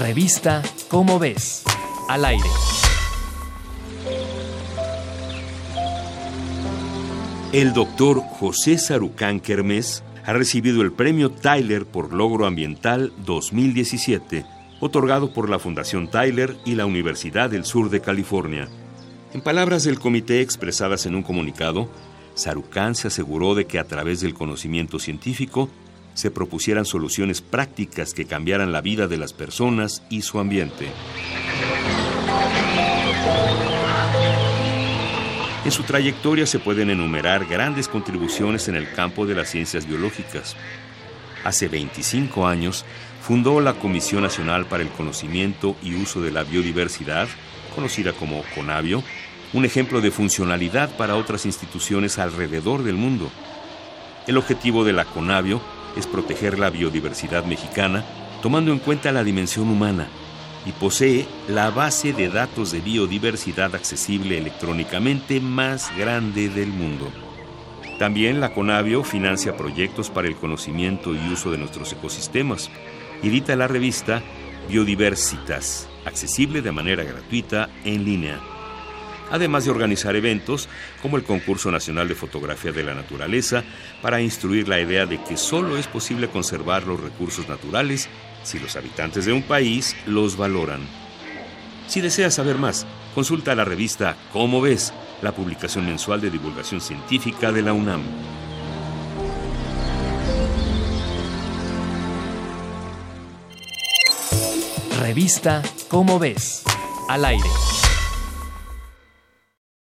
Revista Cómo ves, al aire. El doctor José Sarucán Kermés ha recibido el premio Tyler por Logro Ambiental 2017, otorgado por la Fundación Tyler y la Universidad del Sur de California. En palabras del comité expresadas en un comunicado, Sarucán se aseguró de que a través del conocimiento científico se propusieran soluciones prácticas que cambiaran la vida de las personas y su ambiente. En su trayectoria se pueden enumerar grandes contribuciones en el campo de las ciencias biológicas. Hace 25 años fundó la Comisión Nacional para el Conocimiento y Uso de la Biodiversidad, conocida como CONABIO, un ejemplo de funcionalidad para otras instituciones alrededor del mundo. El objetivo de la CONABIO es proteger la biodiversidad mexicana tomando en cuenta la dimensión humana y posee la base de datos de biodiversidad accesible electrónicamente más grande del mundo. También la Conavio financia proyectos para el conocimiento y uso de nuestros ecosistemas. Edita la revista Biodiversitas, accesible de manera gratuita en línea. Además de organizar eventos como el Concurso Nacional de Fotografía de la Naturaleza para instruir la idea de que solo es posible conservar los recursos naturales si los habitantes de un país los valoran. Si deseas saber más, consulta la revista Cómo ves, la publicación mensual de divulgación científica de la UNAM. Revista Cómo ves, al aire.